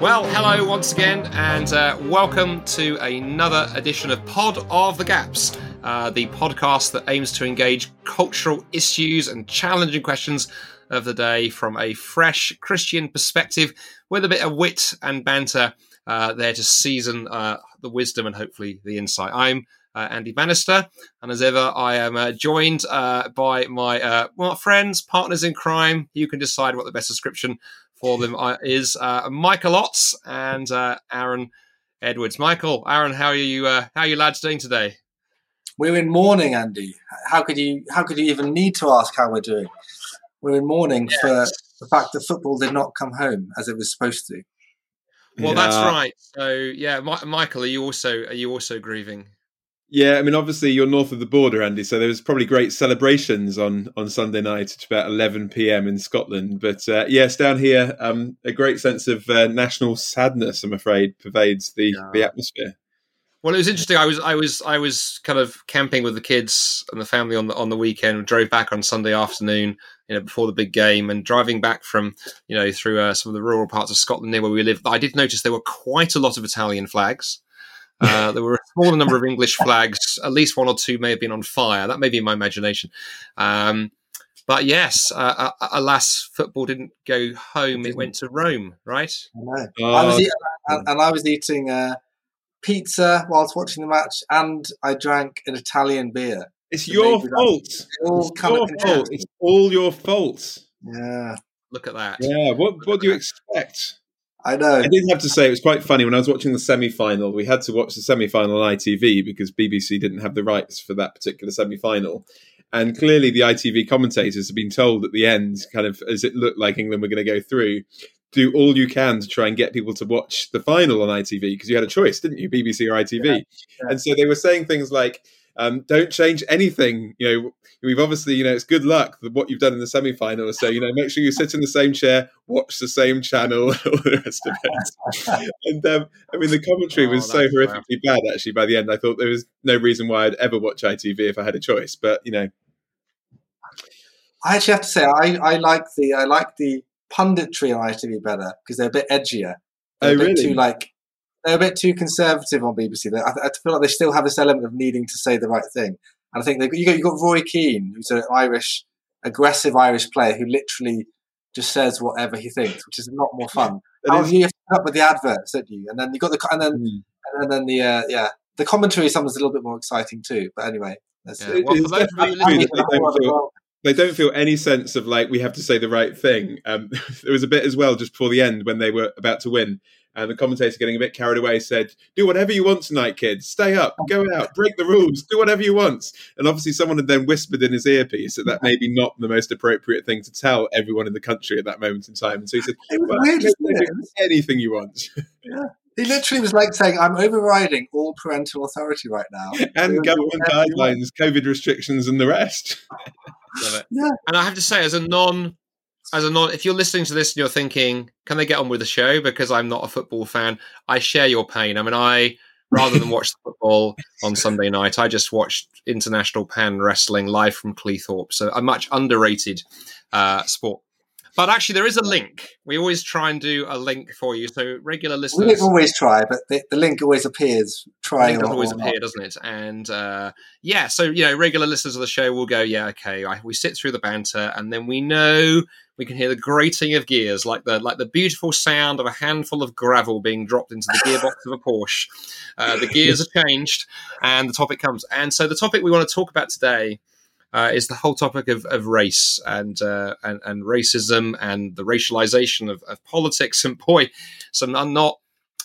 Well, hello once again, and uh, welcome to another edition of Pod of the Gaps, uh, the podcast that aims to engage cultural issues and challenging questions of the day from a fresh Christian perspective with a bit of wit and banter uh, there to season uh, the wisdom and hopefully the insight. I'm uh, Andy Bannister, and as ever, I am uh, joined by my well, friends, partners in crime. You can decide what the best description for them uh, is uh, Michael Otts and uh, Aaron Edwards. Michael, Aaron, how are you? Uh, how are you lads doing today? We're in mourning, Andy. How could you? How could you even need to ask how we're doing? We're in mourning yes. for the fact that football did not come home as it was supposed to. Well, yeah. that's right. So, yeah, Michael, are you also are you also grieving? Yeah, I mean, obviously you're north of the border, Andy. So there was probably great celebrations on on Sunday night at about 11 p.m. in Scotland. But uh, yes, down here, um, a great sense of uh, national sadness, I'm afraid, pervades the yeah. the atmosphere. Well, it was interesting. I was I was I was kind of camping with the kids and the family on the on the weekend. We drove back on Sunday afternoon, you know, before the big game, and driving back from you know through uh, some of the rural parts of Scotland near where we live. I did notice there were quite a lot of Italian flags. Uh, there were a smaller number of English flags. At least one or two may have been on fire. That may be my imagination. Um, but yes, uh, uh, alas, football didn't go home. It went to Rome, right? I know. Uh, I was eating, and, and, I was eating uh, pizza whilst watching the match, and I drank an Italian beer. It's so your fault. It's all it's your fault. It's all your fault. Yeah. Look at that. Yeah. What What do you expect? I know. I did have to say it was quite funny when I was watching the semi final. We had to watch the semi final on ITV because BBC didn't have the rights for that particular semi final. And clearly, the ITV commentators have been told at the end, kind of as it looked like England were going to go through, do all you can to try and get people to watch the final on ITV because you had a choice, didn't you, BBC or ITV? Yeah, yeah. And so they were saying things like, um, don't change anything. You know, we've obviously, you know, it's good luck what you've done in the semi-final. So, you know, make sure you sit in the same chair, watch the same channel, all the rest of it. and um, I mean, the commentary oh, was so horrifically bad. Actually, by the end, I thought there was no reason why I'd ever watch ITV if I had a choice. But you know, I actually have to say, I, I like the I like the punditry on ITV better because they're a bit edgier. They're oh, a bit really? Too like they're a bit too conservative on BBC. I, I, feel like they still have this element of needing to say the right thing. And I think they, you got you got Roy Keane, who's an Irish, aggressive Irish player who literally just says whatever he thinks, which is a lot more fun. Yeah, you have to up with the adverts, don't you? And then you got the and then mm. and then the uh, yeah the commentary sometimes a little bit more exciting too. But anyway, that's yeah. well, they don't feel any sense of like we have to say the right thing. Um, there was a bit as well just before the end when they were about to win, and the commentator getting a bit carried away said, "Do whatever you want tonight, kids. Stay up, go out, break the rules, do whatever you want." And obviously, someone had then whispered in his earpiece that that may be not the most appropriate thing to tell everyone in the country at that moment in time. And so he said, well, weird, it? "Anything you want." Yeah. He literally was like saying, "I'm overriding all parental authority right now, and government guidelines, COVID restrictions, and the rest." Yeah, and I have to say, as a non as a non, if you're listening to this and you're thinking, can they get on with the show? Because I'm not a football fan. I share your pain. I mean, I rather than watch the football on Sunday night, I just watched international pan wrestling live from Cleethorpes. So a much underrated uh, sport. But actually, there is a link. We always try and do a link for you. So regular listeners, we always try, but the, the link always appears. Try does always appear, doesn't it? And uh, yeah, so you know, regular listeners of the show will go, yeah, okay. I, we sit through the banter, and then we know we can hear the grating of gears, like the like the beautiful sound of a handful of gravel being dropped into the gearbox of a Porsche. Uh, the gears are changed, and the topic comes. And so, the topic we want to talk about today uh, is the whole topic of, of race and, uh, and, and racism and the racialization of, of politics. And boy, some not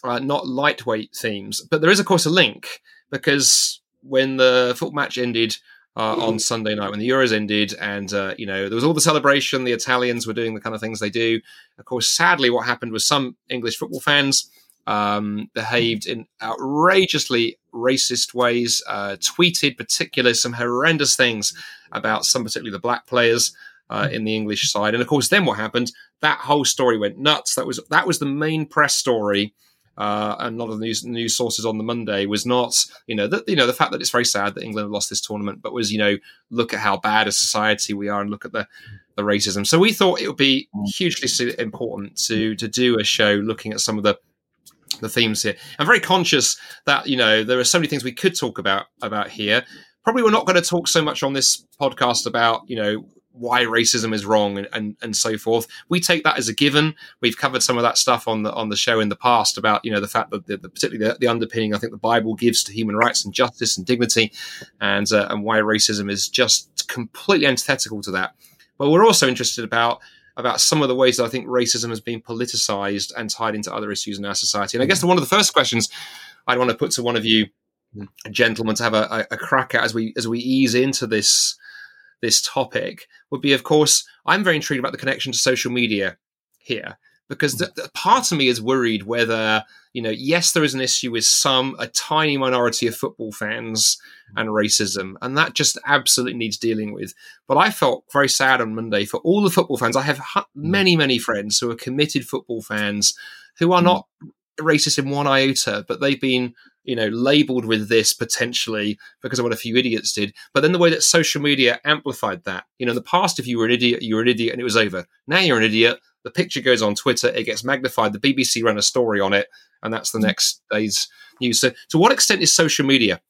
uh, not lightweight themes. But there is, of course, a link because when the football match ended. Uh, on Sunday night when the Euros ended, and uh, you know there was all the celebration. The Italians were doing the kind of things they do. Of course, sadly, what happened was some English football fans um, behaved in outrageously racist ways, uh, tweeted particularly some horrendous things about some, particularly the black players. Uh, in the English side, and of course, then what happened? That whole story went nuts. That was that was the main press story uh, and a lot of the news, news sources on the Monday was not, you know, that you know the fact that it's very sad that England lost this tournament, but was you know look at how bad a society we are and look at the the racism. So we thought it would be hugely important to to do a show looking at some of the the themes here. I'm very conscious that you know there are so many things we could talk about about here. Probably we're not going to talk so much on this podcast about you know why racism is wrong and, and, and so forth. We take that as a given. We've covered some of that stuff on the on the show in the past about you know the fact that the, the, particularly the, the, underpinning I think the Bible gives to human rights and justice and dignity, and uh, and why racism is just completely antithetical to that. But we're also interested about about some of the ways that I think racism has been politicized and tied into other issues in our society. And I guess one of the first questions I'd want to put to one of you, gentlemen, to have a, a crack at as we as we ease into this this topic would be, of course, I'm very intrigued about the connection to social media here because the, hmm. the part of me is worried whether you know yes there is an issue with some a tiny minority of football fans hmm. and racism and that just absolutely needs dealing with. But i felt very sad on monday for all the football fans. I have hmm. many many friends who are committed football fans who are not racist in one iota but they've been you know labeled with this potentially because of what a few idiots did. But then the way that social media amplified that you know in the past if you were an idiot you were an idiot and it was over. Now you're an idiot the picture goes on twitter it gets magnified the bbc ran a story on it and that's the mm. next day's news so to what extent is social media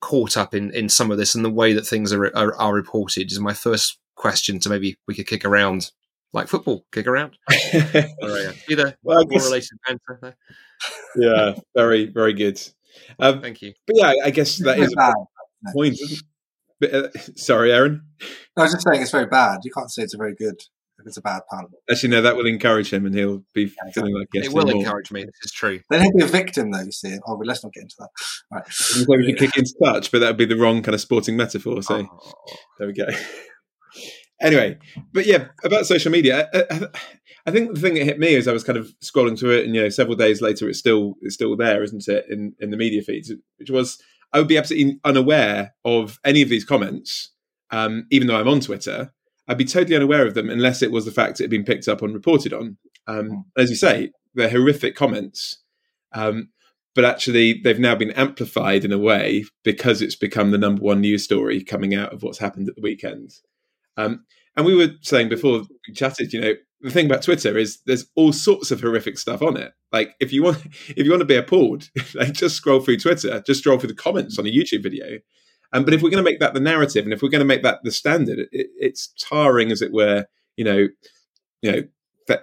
caught up in in some of this and the way that things are are, are reported is my first question to maybe we could kick around like football kick around either well, guess, related answer there yeah, very, very good. Um, Thank you. But yeah, I guess that is a point. But, uh, sorry, Aaron. No, I was just saying it's very bad. You can't say it's a very good if it's a bad pun. Actually, no, that will encourage him, and he'll be yeah, feeling like yes. It will encourage me. This is true. Then he'll be a victim, though. You see. Oh, but let's not get into that. Right. So we can kick into touch, but that would be the wrong kind of sporting metaphor. So oh. there we go. anyway, but yeah, about social media. I, I, I think the thing that hit me is I was kind of scrolling through it, and you know, several days later, it's still it's still there, isn't it, in in the media feeds? Which was I would be absolutely unaware of any of these comments, um, even though I'm on Twitter. I'd be totally unaware of them unless it was the fact it had been picked up and reported on. Um, hmm. as you say, they're horrific comments, um, but actually they've now been amplified in a way because it's become the number one news story coming out of what's happened at the weekend. Um, and we were saying before we chatted, you know, the thing about Twitter is there's all sorts of horrific stuff on it. Like if you want if you want to be appalled, like just scroll through Twitter, just scroll through the comments on a YouTube video. Um, but if we're going to make that the narrative, and if we're going to make that the standard, it, it's tarring, as it were, you know, you know,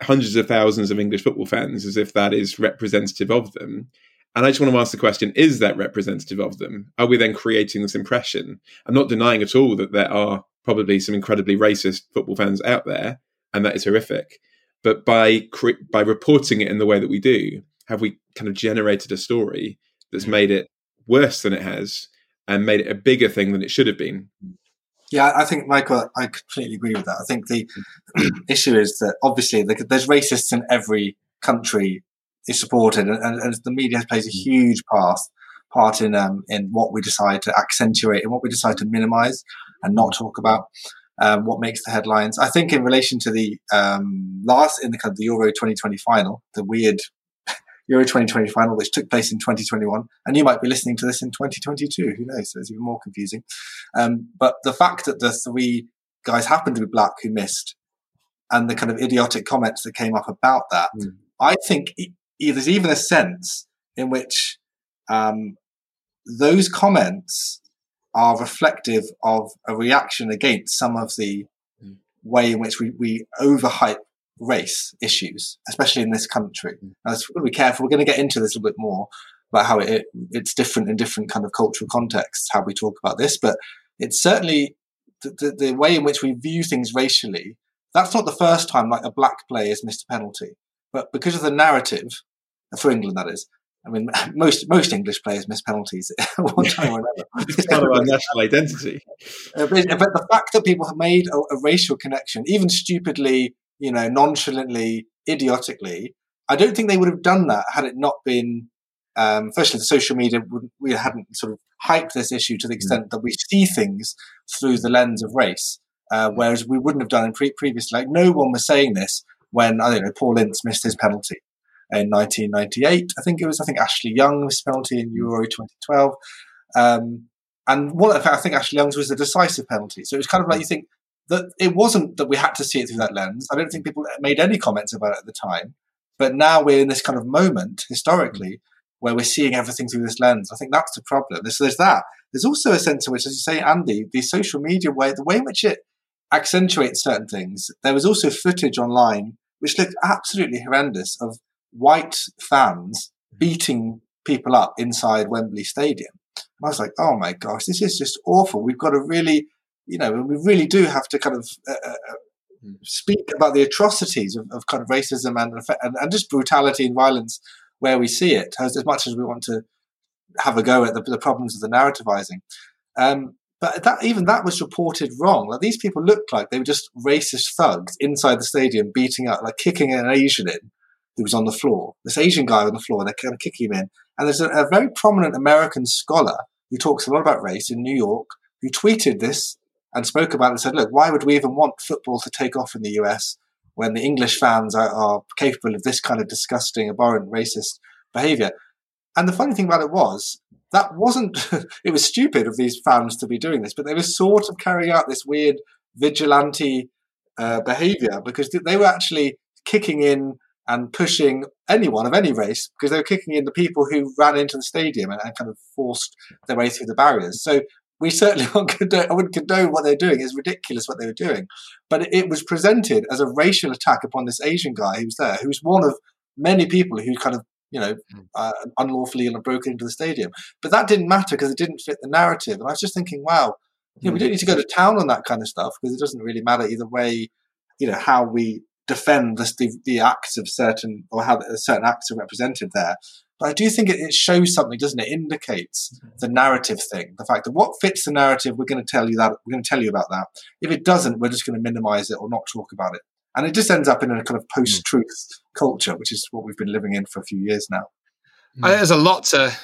hundreds of thousands of English football fans as if that is representative of them. And I just want to ask the question: Is that representative of them? Are we then creating this impression? I'm not denying at all that there are probably some incredibly racist football fans out there and that is horrific. But by by reporting it in the way that we do, have we kind of generated a story that's made it worse than it has and made it a bigger thing than it should have been? Yeah, I think Michael, I completely agree with that. I think the issue is that obviously there's racists in every country is supported, and, and, the media plays a mm. huge part part in um, in what we decide to accentuate and what we decide to minimise and not talk about um, what makes the headlines. I think in relation to the um, last in the kind of the Euro 2020 final, the weird Euro 2020 final, which took place in 2021, and you might be listening to this in 2022. Who knows? So it's even more confusing. Um, but the fact that the three guys happened to be black who missed, and the kind of idiotic comments that came up about that, mm. I think it, there's even a sense in which um, those comments are reflective of a reaction against some of the mm. way in which we, we overhype race issues, especially in this country. Mm. Now, to be careful. We're going to get into this a little bit more about how it, it's different in different kind of cultural contexts, how we talk about this. But it's certainly the, the, the way in which we view things racially. That's not the first time like a black player has missed a penalty. But because of the narrative, for England that is, I mean, most most English players miss penalties at one time or another. it's part of our national identity. Uh, but, the fact that people have made a, a, racial connection, even stupidly, you know, nonchalantly, idiotically, I don't think they would have done that had it not been. Um, firstly, the social media we hadn't sort of hyped this issue to the mm. extent mm. that we see things through the lens of race, uh, mm. whereas we wouldn't have done in pre- previously. Like no one was saying this when I don't know Paul Ince missed his penalty in 1998. I think it was, I think Ashley Young missed penalty in Euro 2012. Um, and one, in fact, I think Ashley Young's was a decisive penalty. So it was kind of like you think that it wasn't that we had to see it through that lens. I don't think people made any comments about it at the time. But now we're in this kind of moment historically where we're seeing everything through this lens. I think that's the problem. So there's that. There's also a sense in which, as you say, Andy, the social media way, the way in which it accentuates certain things. There was also footage online which looked absolutely horrendous of white fans beating people up inside Wembley Stadium. And I was like, oh my gosh, this is just awful. We've got to really, you know, we really do have to kind of uh, uh, uh hmm. speak about the atrocities of, of kind of racism and, and, and just brutality and violence where we see it, as, as much as we want to have a go at the, the problems of the narrativizing. Um, but that even that was reported wrong. Like these people looked like they were just racist thugs inside the stadium, beating up, like kicking an Asian in who was on the floor. This Asian guy on the floor, and they're kind of kicking him in. And there's a, a very prominent American scholar who talks a lot about race in New York who tweeted this and spoke about it and said, "Look, why would we even want football to take off in the US when the English fans are, are capable of this kind of disgusting, abhorrent, racist behavior?" And the funny thing about it was that wasn't, it was stupid of these fans to be doing this, but they were sort of carrying out this weird vigilante uh, behavior because they were actually kicking in and pushing anyone of any race because they were kicking in the people who ran into the stadium and, and kind of forced their way through the barriers. So we certainly won't condone, I wouldn't condone what they're doing. It's ridiculous what they were doing. But it, was presented as a racial attack upon this Asian guy who was there, who was one of many people who kind of you know, hmm. uh, unlawfully and broken into the stadium. But that didn't matter because it didn't fit the narrative. And I was just thinking, wow, you know, we hmm. don't need to go to town on that kind of stuff because it doesn't really matter either way, you know, how we defend the, the acts of certain or how certain acts are represented there. But I do think it, it shows something, doesn't it? it? Indicates hmm. the narrative thing, the fact that what fits the narrative, we're going to tell you that we're going to tell you about that. If it doesn't, we're just going to minimize it or not talk about it and it just ends up in a kind of hmm. post-truth culture, which is what we've been living in for a few years now. Mm. There's a lot to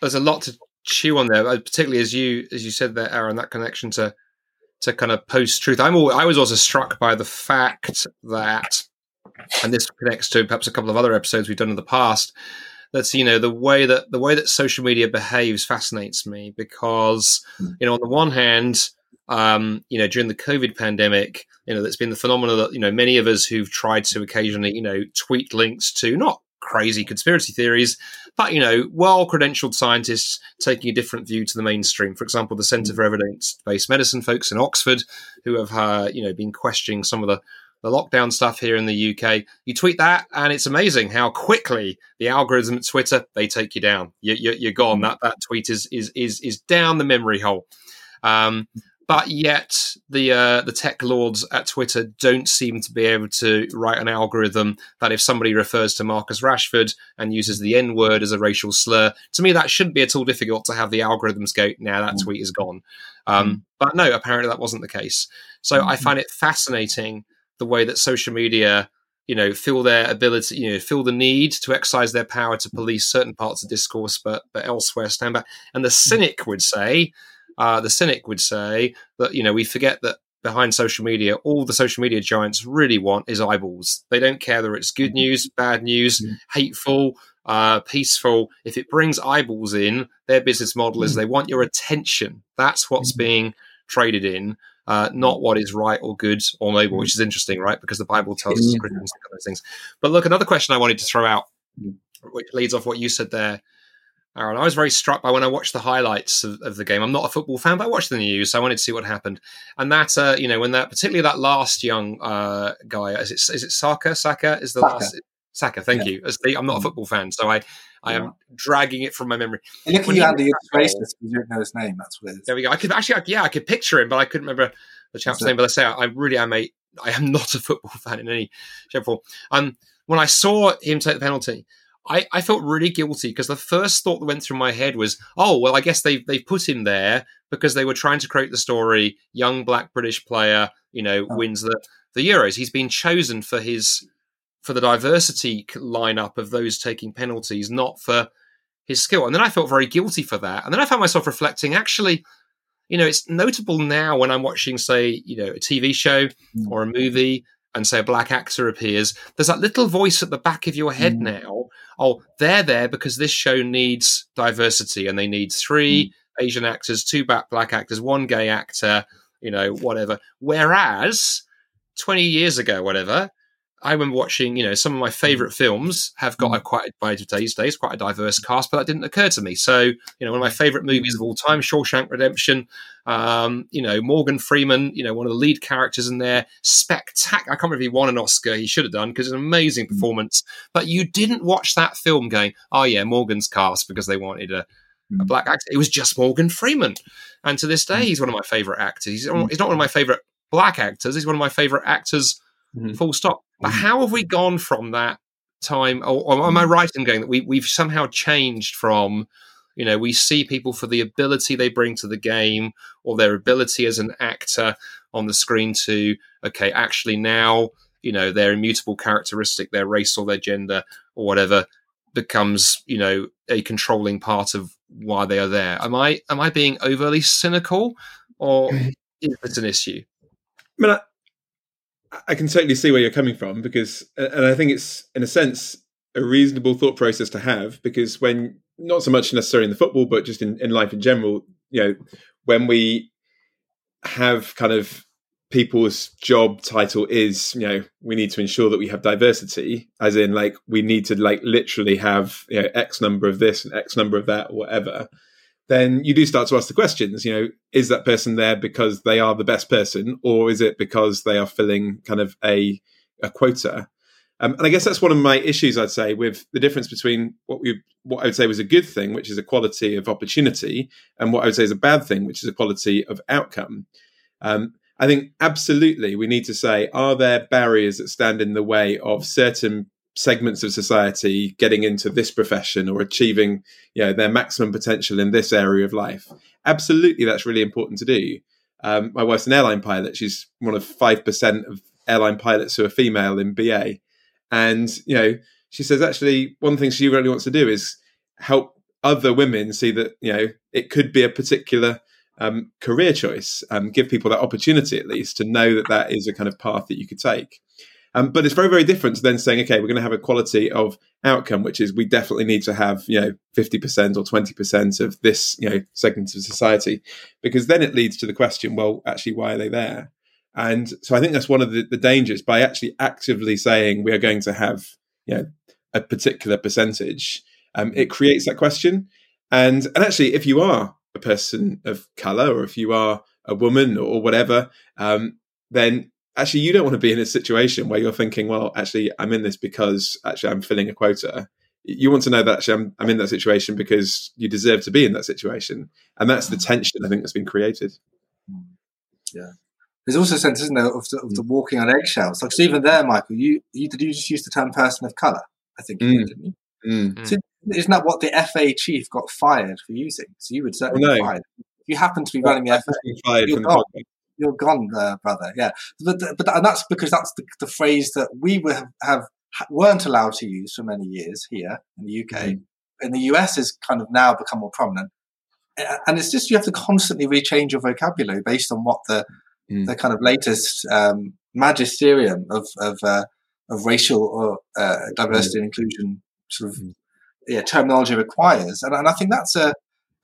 there's a lot to chew on there, uh, particularly as you as you said there, Aaron, that connection to to kind of post-truth. I'm all, I was also struck by the fact that, and this connects to perhaps a couple of other episodes we've done in the past. That's you know the way that the way that social media behaves fascinates me because mm. you know on the one hand um, you know, during the COVID pandemic, you know, that's been the phenomenon that, you know, many of us who've tried to occasionally, you know, tweet links to not crazy conspiracy theories, but, you know, well credentialed scientists taking a different view to the mainstream. For example, the Centre for Evidence Based Medicine folks in Oxford who have, uh, you know, been questioning some of the the lockdown stuff here in the UK. You tweet that, and it's amazing how quickly the algorithm at Twitter they take you down. You, are gone. That that tweet is is is is down the memory hole. Um, but yet the uh, the tech lords at Twitter don't seem to be able to write an algorithm that if somebody refers to Marcus Rashford and uses the N word as a racial slur, to me that shouldn't be at all difficult to have the algorithms go, now that mm. tweet is gone. Um. But no, apparently that wasn't the case. So mm. I find it fascinating the way that social media you know feel their ability you know feel the need to exercise their power to police certain parts of discourse but but elsewhere stand back and the mm. cynic would say uh, the cynic would say that you know we forget that behind social media, all the social media giants really want is eyeballs. They don't care whether it's good mm-hmm. news, bad news, mm-hmm. hateful, uh, peaceful. If it brings eyeballs in, their business model is mm-hmm. they want your attention. That's what's being traded in. Uh, not what is right or good or noble, which is interesting, right? Because the Bible tells us Christians those things. But look, another question I wanted to throw out, which leads off what you said there, Aaron. I was very struck by when I watched the highlights of, of, the game. I'm not a football fan, but I watched the news, so I wanted to see what happened. And that, uh, you know, when that, particularly that last young uh, guy, is it is it Saka? Saka is the Saka. last. Saka, thank yeah. you. I'm not a mm. football fan, so I, I yeah. am dragging it from my memory. Look at you, Andy. Racist because you don't know his name. That's what it is. There we go. I could actually, yeah, I could picture him, but I couldn't remember the chap's name. But I say, I really am a, I am not a football fan in any shape or form. Um, when I saw him take the penalty, I, I felt really guilty because the first thought that went through my head was, oh, well, I guess they've, they've put him there because they were trying to create the story young black British player, you know, oh. wins the, the Euros. He's been chosen for his for the diversity lineup of those taking penalties, not for his skill. And then I felt very guilty for that. And then I found myself reflecting, actually, you know, it's notable now when I'm watching, say, you know, a TV show mm. or a movie and say a black actor appears, there's that little voice at the back of your head Mm. now. Oh, they're there because this show needs diversity and they need three Asian actors, two black black actors, one gay actor, you know, whatever. Whereas 20 years ago, whatever, I remember watching, you know, some of my favorite mm. films have got a mm. quite by today's days quite a diverse cast, but that didn't occur to me. So, you know, one of my favorite mm. movies of all time, Shawshank Redemption, um, you know, Morgan Freeman, you know, one of the lead characters in there, spectacular. I can't remember if he won an Oscar. He should have done because it's an amazing performance. But you didn't watch that film going, oh yeah, Morgan's cast because they wanted a, a Mm. black actor. It was just Morgan Freeman, and to this day, he's one of my favorite actors. He's, he's not one of my favorite black actors. He's one of my favorite actors. Mhm. Full stop. But mm-hmm. how have we gone from that time? Or, or am I mm-hmm. right in going that we we've somehow changed from? You know, we see people for the ability they bring to the game or their ability as an actor on the screen to, okay, actually now, you know, their immutable characteristic, their race or their gender or whatever becomes, you know, a controlling part of why they are there. Am I am I being overly cynical or mm-hmm. is this an issue? I mean, I, can totally see where you're coming from because, and I think it's in a sense a reasonable thought process to have because when not so much necessarily in the football, but just in, in life in general, you know, when we have kind of people's job title is, you know, we need to ensure that we have diversity, as in like we need to like literally have you know X number of this and X number of that or whatever then you do start to ask the questions you know is that person there because they are the best person or is it because they are filling kind of a a quota? Um, and i guess that's one of my issues i'd say with the difference between what we what i would say was a good thing which is equality of opportunity and what i would say is a bad thing which is equality of outcome. Um, i think absolutely we need to say are there barriers that stand in the way of certain segments of society getting into this profession or achieving you know their maximum potential in this area of life. Absolutely that's really important to do. Um, my wife's an airline pilot. She's one of 5% of airline pilots who are female in ba and you know she says actually one thing she really wants to do is help other women see that you know it could be a particular um, career choice um, give people that opportunity at least to know that that is a kind of path that you could take um, but it's very, very different to then saying, okay, we're going to have equality of outcome, which is we definitely need to have, you know, 50% or 20% of this, you know, segment of society, because then it leads to the question, well, actually, why are they there? And so I think that's one of the, the dangers by actually actively saying we are going to have, you know, a particular percentage, um, it creates that question. And, and actually, if you are a person of color or if you are a woman or whatever, um, then actually you don't want to be in a situation where you're thinking, well, actually, I'm in this because actually I'm filling a quota. You want to know that actually I'm, I'm in that situation because you deserve to be in that situation. And that's the tension I think that's been created. Yeah. There's also a sense, isn't there, of the, of the walking on eggshells. Like, so even there, Michael, you, you did you just use the term person of colour? I think you Mm. did, didn't you? Mm. So isn't that what the FA chief got fired for using? So you would certainly be no. fired. If you happen to be running the FA, fired You're from the gone. podcast. You're gone, uh, brother. Yeah, but but and that's because that's the, the phrase that we were, have weren't allowed to use for many years here in the UK. Mhm. In the US, has kind of now become more prominent, and it's just you have to constantly rechange your vocabulary based on what the Mm. the kind of latest um, magisterium of of uh, of racial or uh, diversity and inclusion sort of Mm. yeah terminology requires, and, and I think that's a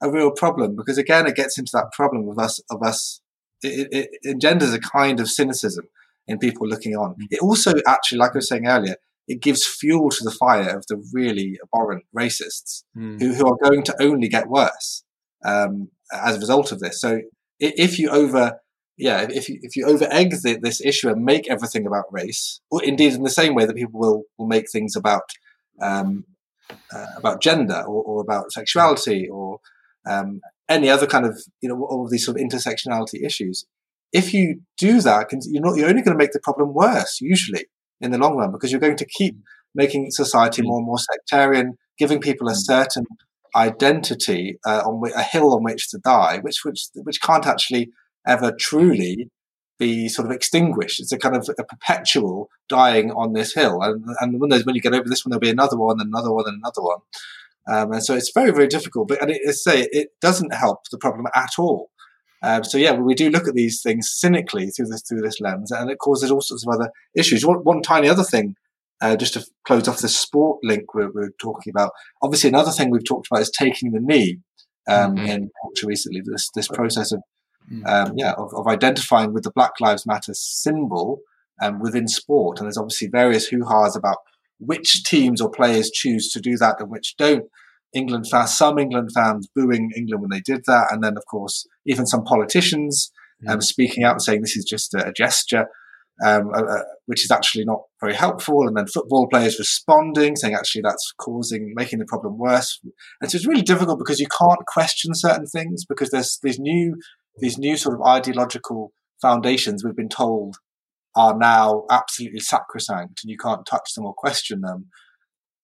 a real problem because again it gets into that problem of us of us it, it, engenders a kind of cynicism in people looking on. It also actually, like I was saying earlier, it gives fuel to the fire of the really abhorrent racists Mm. who, who are going to only get worse um, as a result of this. So if you over yeah, if you if you over egg this issue and make everything about race, or indeed in the same way that people will will make things about um, uh, about gender or, or about sexuality or um, any other kind of you know all of these sort of intersectionality issues. If you do that, you're not you're only going to make the problem worse usually in the long run because you're going to keep making society more and more sectarian, giving people a certain identity uh, on a hill on which to die, which which which can't actually ever truly be sort of extinguished. It's a kind of a perpetual dying on this hill, and and when there's when you get over this one, there'll be another one, and another one, and another one. Um, and so it's very very difficult. But and it, it's say it doesn't help the problem at all. Um, so yeah, we do look at these things cynically through this through this lens, and it causes all sorts of other issues. One, one tiny other thing, uh, just to close off the sport link we're, we're, talking about. Obviously, another thing we've talked about is taking the knee um, mm-hmm. in culture recently. This this process of mm. um, yeah of, of, identifying with the Black Lives Matter symbol um, within sport, and there's obviously various hoo ha's about which teams or players choose to do that and which don't. England fans, some England fans booing England when they did that, and then of course even some politicians um, speaking out and saying this is just a, a gesture, um, uh, uh, which is actually not very helpful. And then football players responding, saying actually that's causing making the problem worse. And so it's really difficult because you can't question certain things because there's these new these new sort of ideological foundations we've been told are now absolutely sacrosanct and you can't touch them or question them.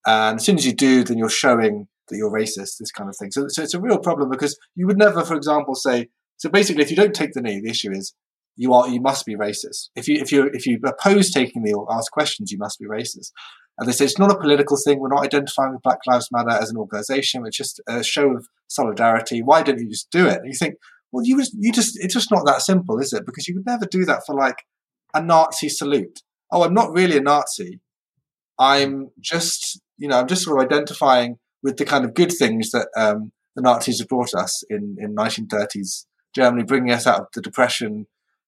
And as soon as you do, then you're showing that you're racist, this kind of thing. So, so it's a real problem because you would never, for example, say, so basically, if you don't take the knee, the issue is you are you must be racist. If you if you if you oppose taking the or ask questions, you must be racist. And they say it's not a political thing. We're not identifying with Black Lives Matter as an organization. It's just a show of solidarity. Why don't you just do it? And you think, well, you just you just it's just not that simple, is it? Because you would never do that for like a Nazi salute. Oh, I'm not really a Nazi. I'm just you know I'm just sort of identifying with the kind of good things that um, the Nazis have brought us in, in 1930s Germany, bringing us out of the depression,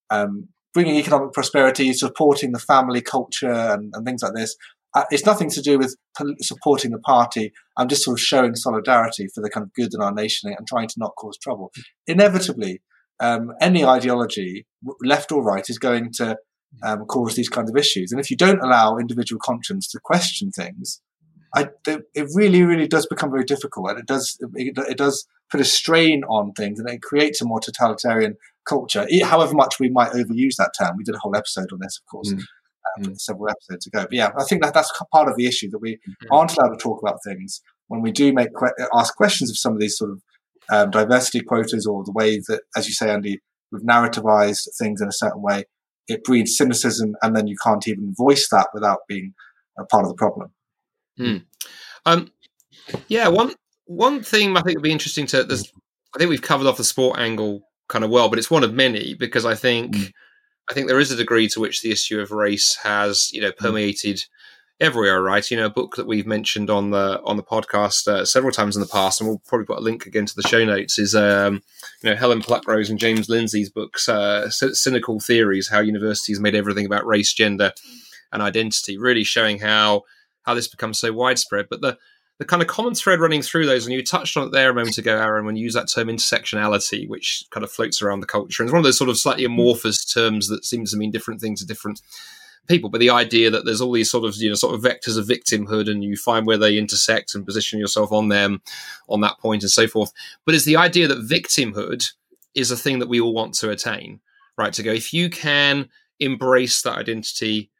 um, bringing economic prosperity, supporting the family culture and, and things like this. Uh, it's nothing to do with supporting the party. I'm just sort of showing solidarity for the kind of good in our nation and trying to not cause trouble. Inevitably, um, any ideology, left or right, is going to um, cause these kinds of issues. And if you don't allow individual conscience to question things, I, it really, really does become very difficult, and it does it, it, does put a strain on things, and it creates a more totalitarian culture. However much we might overuse that term, we did a whole episode on this, of course, mm. Um, mm. several episodes ago. But yeah, I think that that's part of the issue that we mm. aren't allowed to talk about things when we do make ask questions of some of these sort of um, diversity quotas or the way that, as you say, Andy, we've narrativized things in a certain way. It breeds cynicism, and then you can't even voice that without being a part of the problem. Hmm. Um, yeah, one one thing I think would be interesting to. There's, I think we've covered off the sport angle kind of well, but it's one of many because I think mm. I think there is a degree to which the issue of race has you know permeated mm. Everywhere. Right, you know, a book that we've mentioned on the on the podcast uh, several times in the past, and we'll probably put a link again to the show notes. Is um, you know Helen Pluckrose and James Lindsay's books, uh, "Cynical Theories: How Universities Made Everything About Race, Gender, and Identity," really showing how how this becomes so widespread. But the the kind of common thread running through those, and you touched on it there a moment ago, Aaron, when you use that term intersectionality, which kind of floats around the culture. And it's one of those sort of slightly amorphous terms that seems to mean different things to different people. But the idea that there's all these sort of, you know, sort of vectors of victimhood and you find where they intersect and position yourself on them on that point and so forth. But it's the idea that victimhood is a thing that we all want to attain, right? To go, if you can embrace that identity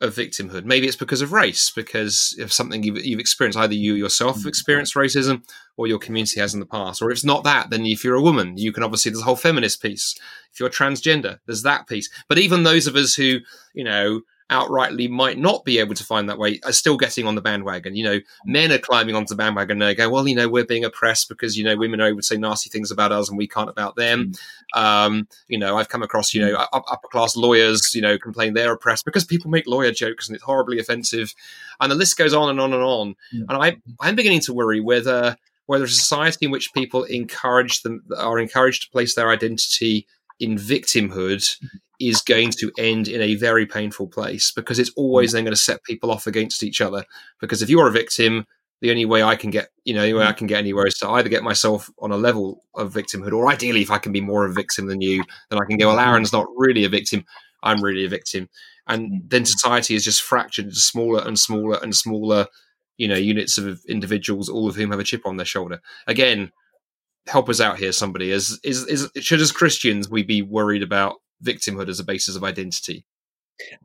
of victimhood. Maybe it's because of race, because of something you've, you've experienced. Either you yourself have mm. experienced racism, or your community has in the past. Or if it's not that, then if you're a woman, you can obviously there's a whole feminist piece. If you're transgender, there's that piece. But even those of us who, you know, outrightly might not be able to find that way are still getting on the bandwagon. You know, men are climbing onto the bandwagon and they go, well, you know, we're being oppressed because, you know, women are able to say nasty things about us and we can't about them. Mm. Um, you know, I've come across, you know, mm. upper class lawyers, you know, complain they're oppressed because people make lawyer jokes and it's horribly offensive. And the list goes on and on and on. Mm. And I, I'm beginning to worry whether, whether a society in which people encourage them, are encouraged to place their identity in victimhood is going to end in a very painful place because it's always then going to set people off against each other. Because if you're a victim, the only way I can get, you know, the way I can get anywhere is to either get myself on a level of victimhood, or ideally, if I can be more of a victim than you, then I can go, well. Aaron's not really a victim. I'm really a victim. And hmm. then society is just fractured into smaller and smaller and smaller, you know, units of individuals, all of whom have a chip on their shoulder. Again, help us out here, somebody. Is is is should as Christians we be worried about victimhood as a basis of identity?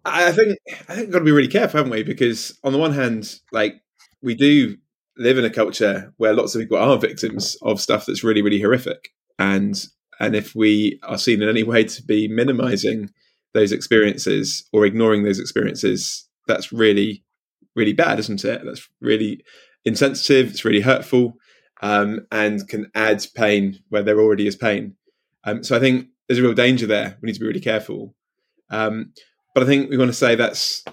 I think I think we've got to be really careful, haven't we? Because on the one hand, like we do live in a culture where lots of people are victims of stuff that's really, really horrific, and and if we are seen in any way to be minimizing those experiences or ignoring those experiences, that's really, really bad, isn't it? That's really insensitive. It's really hurtful, um, and can add pain where there already is pain. Um, so I think there's a real danger there. We need to be really careful. Um, but I think we want to say that's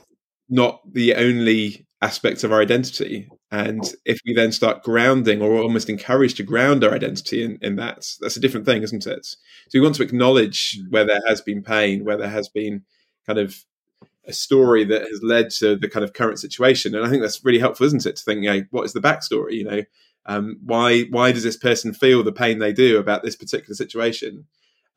not the only aspect of our identity. And if we then start grounding or almost encouraged to ground our identity in, in that, that's a different thing, isn't it? So we want to acknowledge where there has been pain, where there has been kind of a story that has led to the kind of current situation. And I think that's really helpful, isn't it? To think, you know, what is the backstory? You know, um, why why does this person feel the pain they do about this particular situation?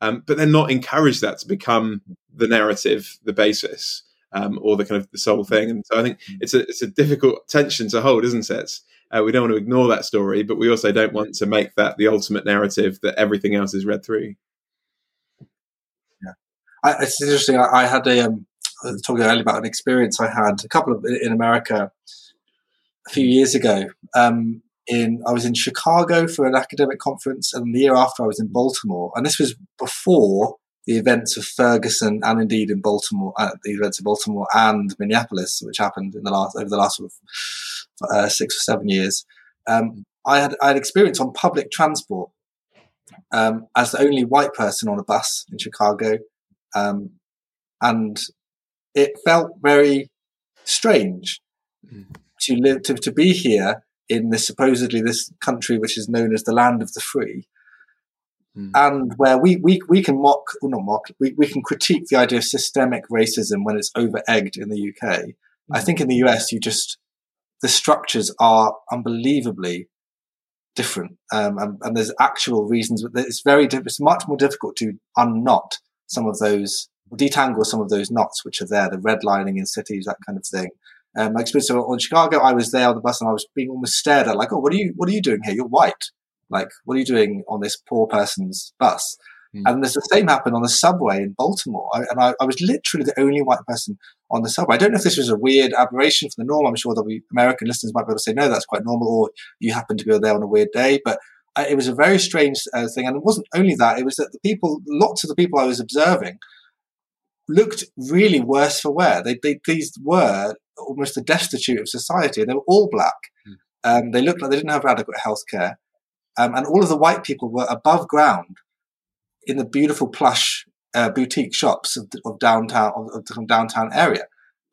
Um, but then not encourage that to become the narrative, the basis, um, or the kind of the sole thing. And so I think it's a it's a difficult tension to hold, isn't it? Uh, we don't want to ignore that story, but we also don't want to make that the ultimate narrative that everything else is read through. Yeah, I, it's interesting. I, I had a um, talking earlier about an experience I had a couple of in America a few years ago. Um, in I was in Chicago for an academic conference, and the year after I was in Baltimore, and this was before the events of Ferguson and indeed in Baltimore, uh, the events of Baltimore and Minneapolis, which happened in the last over the last sort of uh, six or seven years. Um, I had I had experience on public transport um, as the only white person on a bus in Chicago, um, and it felt very strange mm. to live to, to be here in this supposedly this country which is known as the land of the free mm. and where we, we, we can mock or not mock we, we can critique the idea of systemic racism when it's over egged in the uk mm. i think in the us you just the structures are unbelievably different um, and, and, there's actual reasons but it's very it's much more difficult to unknot some of those detangle some of those knots which are there, the redlining in cities, that kind of thing. Um, my experience on Chicago, I was there on the bus and I was being almost stared at, like, "Oh, what are you? What are you doing here? You're white. Like, what are you doing on this poor person's bus?" Mm. And there's the same happened on the subway in Baltimore, I, and I, I, was literally the only white person on the subway. I don't know if this was a weird aberration from the norm. I'm sure there'll be American listeners might be able to say, "No, that's quite normal," or you happen to be there on a weird day, but. It was a very strange uh, thing, and it wasn't only that. It was that the people, lots of the people I was observing, looked really worse for wear. They, they, these were almost the destitute of society. They were all black. Mm. Um, they looked like they didn't have adequate health care. Um, and all of the white people were above ground in the beautiful plush uh, boutique shops of, of downtown of, of, the downtown area.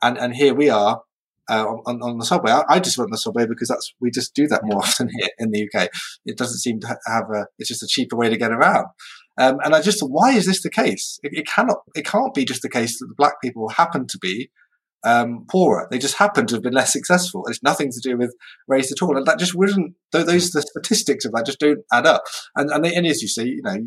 And and here we are uh, on, on, the subway. I, I, just went on the subway because that's we just do that more often here in the UK. It doesn't seem to have a. It's just a cheaper way to get around. Um, and I just why is this the case? It, it, cannot. It can't be just the case that the black people happen to be um, poorer. They just happen to have been less successful. It's nothing to do with race at all. And that just wouldn't. Those the statistics of that just don't add up. And and, they, and as you see, you know,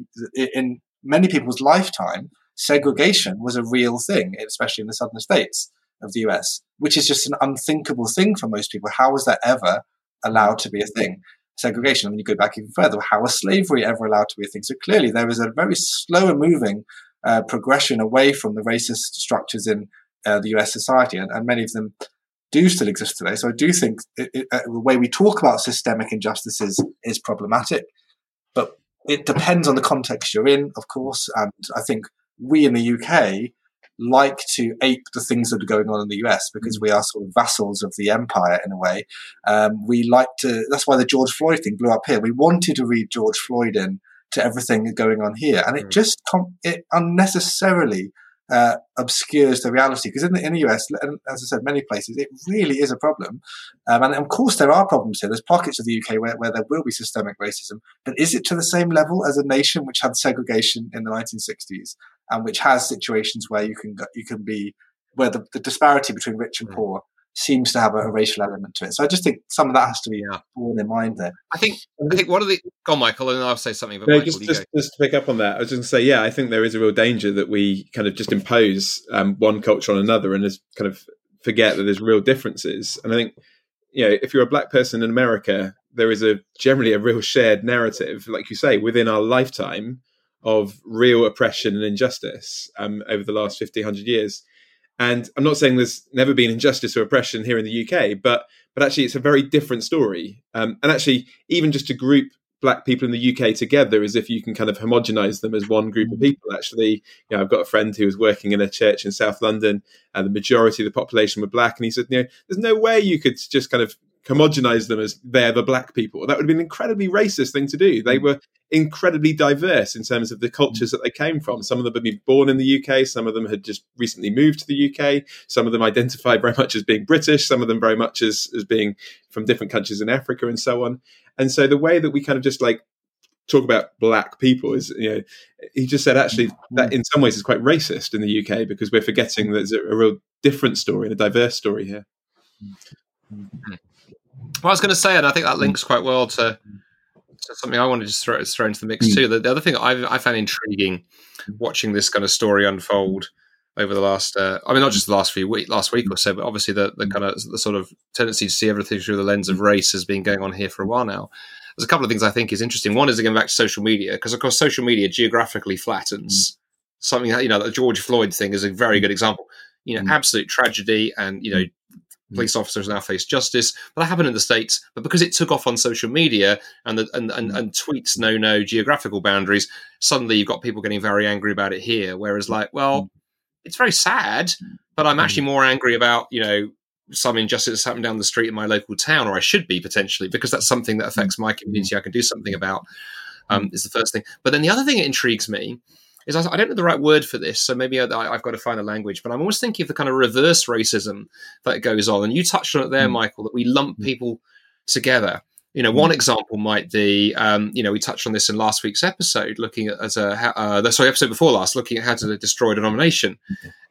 in many people's lifetime, segregation was a real thing, especially in the southern states of the US, which is just an unthinkable thing for most people. How was that ever allowed to be a thing? Segregation. And then you go back even further. How was slavery ever allowed to be a thing? So clearly, there was a very slower moving uh, progression away from the racist structures in uh, the US society, and, and, many of them do still exist today. So I do think it, it, uh, the way we talk about systemic injustices is problematic, but it depends on the context you're in, of course. And I think we in the UK like to ape the things that are going on in the US because mm. we are sort of vassals of the empire in a way. Um, we like to, that's why the George Floyd thing blew up here. We wanted to read George Floyd in to everything going on here. And it mm. just, it unnecessarily uh, obscures the reality. Because in the, in the US, as I said, many places, it really is a problem. Um, and of course, there are problems here. There's pockets of the UK where, where there will be systemic racism. But is it to the same level as a nation which had segregation in the 1960s and which has situations where you can you can be where the, the disparity between rich and mm. poor seems to have a, a, racial element to it. So I just think some of that has to be yeah. borne in mind there. I think I think one of the go on, Michael, and I'll say something. But no, Michael, just, just, just, to pick up on that, I was just going to say, yeah, I think there is a real danger that we kind of just impose um, one culture on another and just kind of forget that there's real differences. And I think you know, if you're a black person in America, there is a generally a real shared narrative, like you say, within our lifetime of real oppression and injustice um, over the last 50, 100 years. And I'm not saying there's never been injustice or oppression here in the UK, but but actually it's a very different story. Um, and actually, even just to group black people in the UK together as if you can kind of homogenize them as one group of mm. people. Actually, you know, I've got a friend who was working in a church in South London, and the majority of the population were black, and he said, you know, there's no way you could just kind of homogenize them as they're the black people. That would have been an incredibly racist thing to do. They mm. were incredibly diverse in terms of the mm. cultures that they came from. Some of them had been born in the UK, some of them had just recently moved to the UK, some of them identified very much as being British, some of them very much as, as being from different countries in Africa and so on. And so the way that we kind of just like talk about black people is you know he just said actually that mm. in some ways is quite racist in the UK because we're forgetting that there's a, a real different story and a diverse story here. Well, I was going to say, and I think that links quite well to, to something I wanted to throw, throw into the mix Mm. too. The, the other thing I, I found intriguing watching this kind of story unfold over the last, uh, I mean, not just the last few week, last week or so, but obviously the, the kind of the sort of tendency to see everything through the lens of race has been going on here for a while now. There's a couple of things I think is interesting. One is again back to social media because of course social media geographically flattens something that you know the George Floyd thing is a very good example. You know, Mm. absolute tragedy, and you know Mm. police officers now face justice. But that happened in the states. But because it took off on social media and the, and, and, mm. and tweets no no geographical boundaries, suddenly you've got people getting very angry about it here. Whereas, like, well, mm. it's very sad, but I'm actually more angry about you know some injustice that's happened down the street in my local town, or I should be potentially because that's something that affects my community. I can do something about. Um, is the first thing. But then the other thing that intrigues me is I, I don't know the right word for this, so maybe I, I've got to find a language. But I'm always thinking of the kind of reverse racism that goes on, and you touched on it there, Mm. Michael, that we lump Mm. people together. You know, one example might be, um, you know, we touched on this in last week's episode, looking at as a uh, the sorry episode before last, looking at how to destroy a denomination,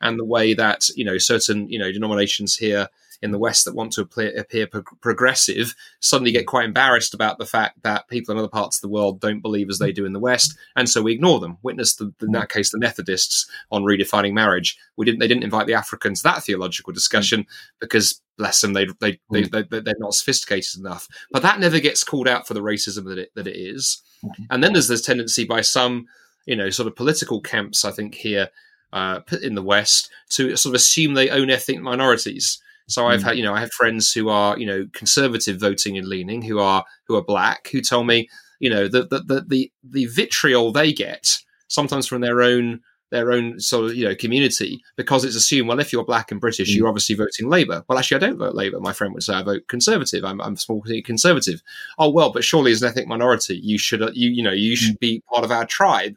and the way that you know certain you know denominations here in the West that want to appear, appear pro- progressive suddenly get quite embarrassed about the fact that people in other parts of the world don't believe as they do in the West, and so we ignore them. Witness the, in that case the Methodists on redefining marriage. We didn't they didn't invite the Africans to that theological discussion because bless them they they, they, they they're not sophisticated enough. But that never gets called out for the racism that it that it is. And then there's this tendency by some you know sort of political camps I think here uh, in the West to sort of assume they own ethnic minorities. So I've Mm. had, you know, I have friends who are, you know, conservative voting and leaning, who are who are black, who tell me, you know, that the, the the the vitriol they get sometimes from their own their own sort of you know community because it's assumed well if you're black and British Mm. you're obviously voting Labour. Well, actually, I don't vote Labour. My friend would say I vote Conservative. I'm I'm small conservative. Oh well, but surely as an ethnic minority, you should uh, you you know you should be part of our tribe.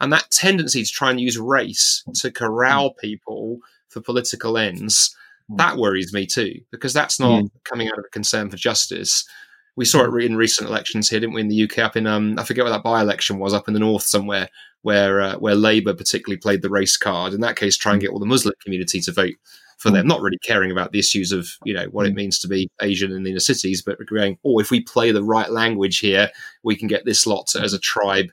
And that tendency to try and use race to corral people for political ends. Hmm. that worries me too because that's not hmm. coming out of a concern for justice. We saw it re- in recent elections here, didn't we? In the UK, up in um, I forget what that by-election was, up in the north somewhere, where uh, where Labour particularly played the race card. In that case, try and hmm. get all the Muslim community to vote for them, not really caring about the issues of you know what it means to be Asian in the inner cities, but going, oh, if we play the right language here, we can get this lot as a tribe.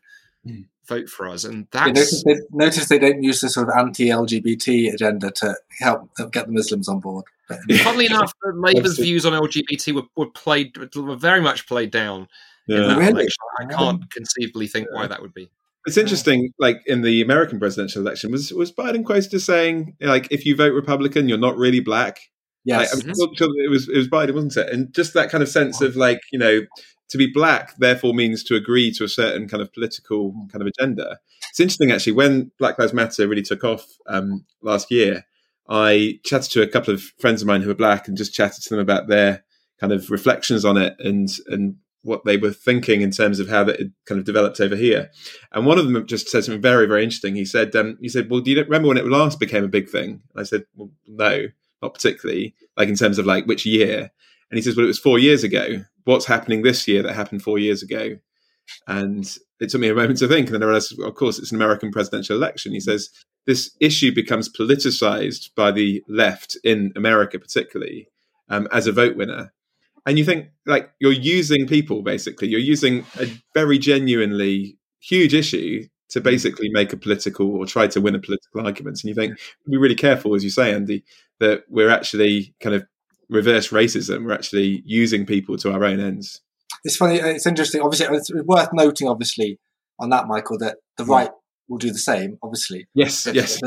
Vote for us, and You that's notice, they, notice they don't use the sort of anti-LGBT agenda to help get the Muslims on board. But Funnily enough, the Labour's views on LGBT were, were played were very much played down in Yeah. that Really? election. I can't conceivably think why that would be. It's interesting, like in the American presidential election, was was Biden quoted as saying, like, if you vote Republican, you're not really black. yes, Like, I'm mm-hmm. sure- sure it was it was Biden, wasn't it? And just that kind of sense of like, you know, to be black therefore means to agree to a certain kind of political kind of agenda. It's interesting actually when Black Lives Matter really took off um, last year. I chatted to a couple of friends of mine who are black and just chatted to them about their kind of reflections on it and and what they were thinking in terms of how that had kind of developed over here. And one of them just said something very, very interesting. He said, um, "He said, well, do you remember when it last became a big thing?" And I said, "Well, no, not particularly. Like in terms of like which year?" And he says, "Well, it was four years ago. What's happening this year that happened four years ago?" And it took me a moment to think, and then I realized, of course, it's an American presidential election. He says this issue becomes politicized by the left in America, particularly um, as a vote winner. And you think, like, you're using people basically, you're using a very genuinely huge issue to basically make a political or try to win a political argument. And you think, be really careful, as you say, Andy, that we're actually kind of reverse racism. We're actually using people to our own ends. it's funny. It's interesting. Obviously, it's worth noting. Obviously, on that, Michael, that the right will do the same. Obviously, Yes, They- yes.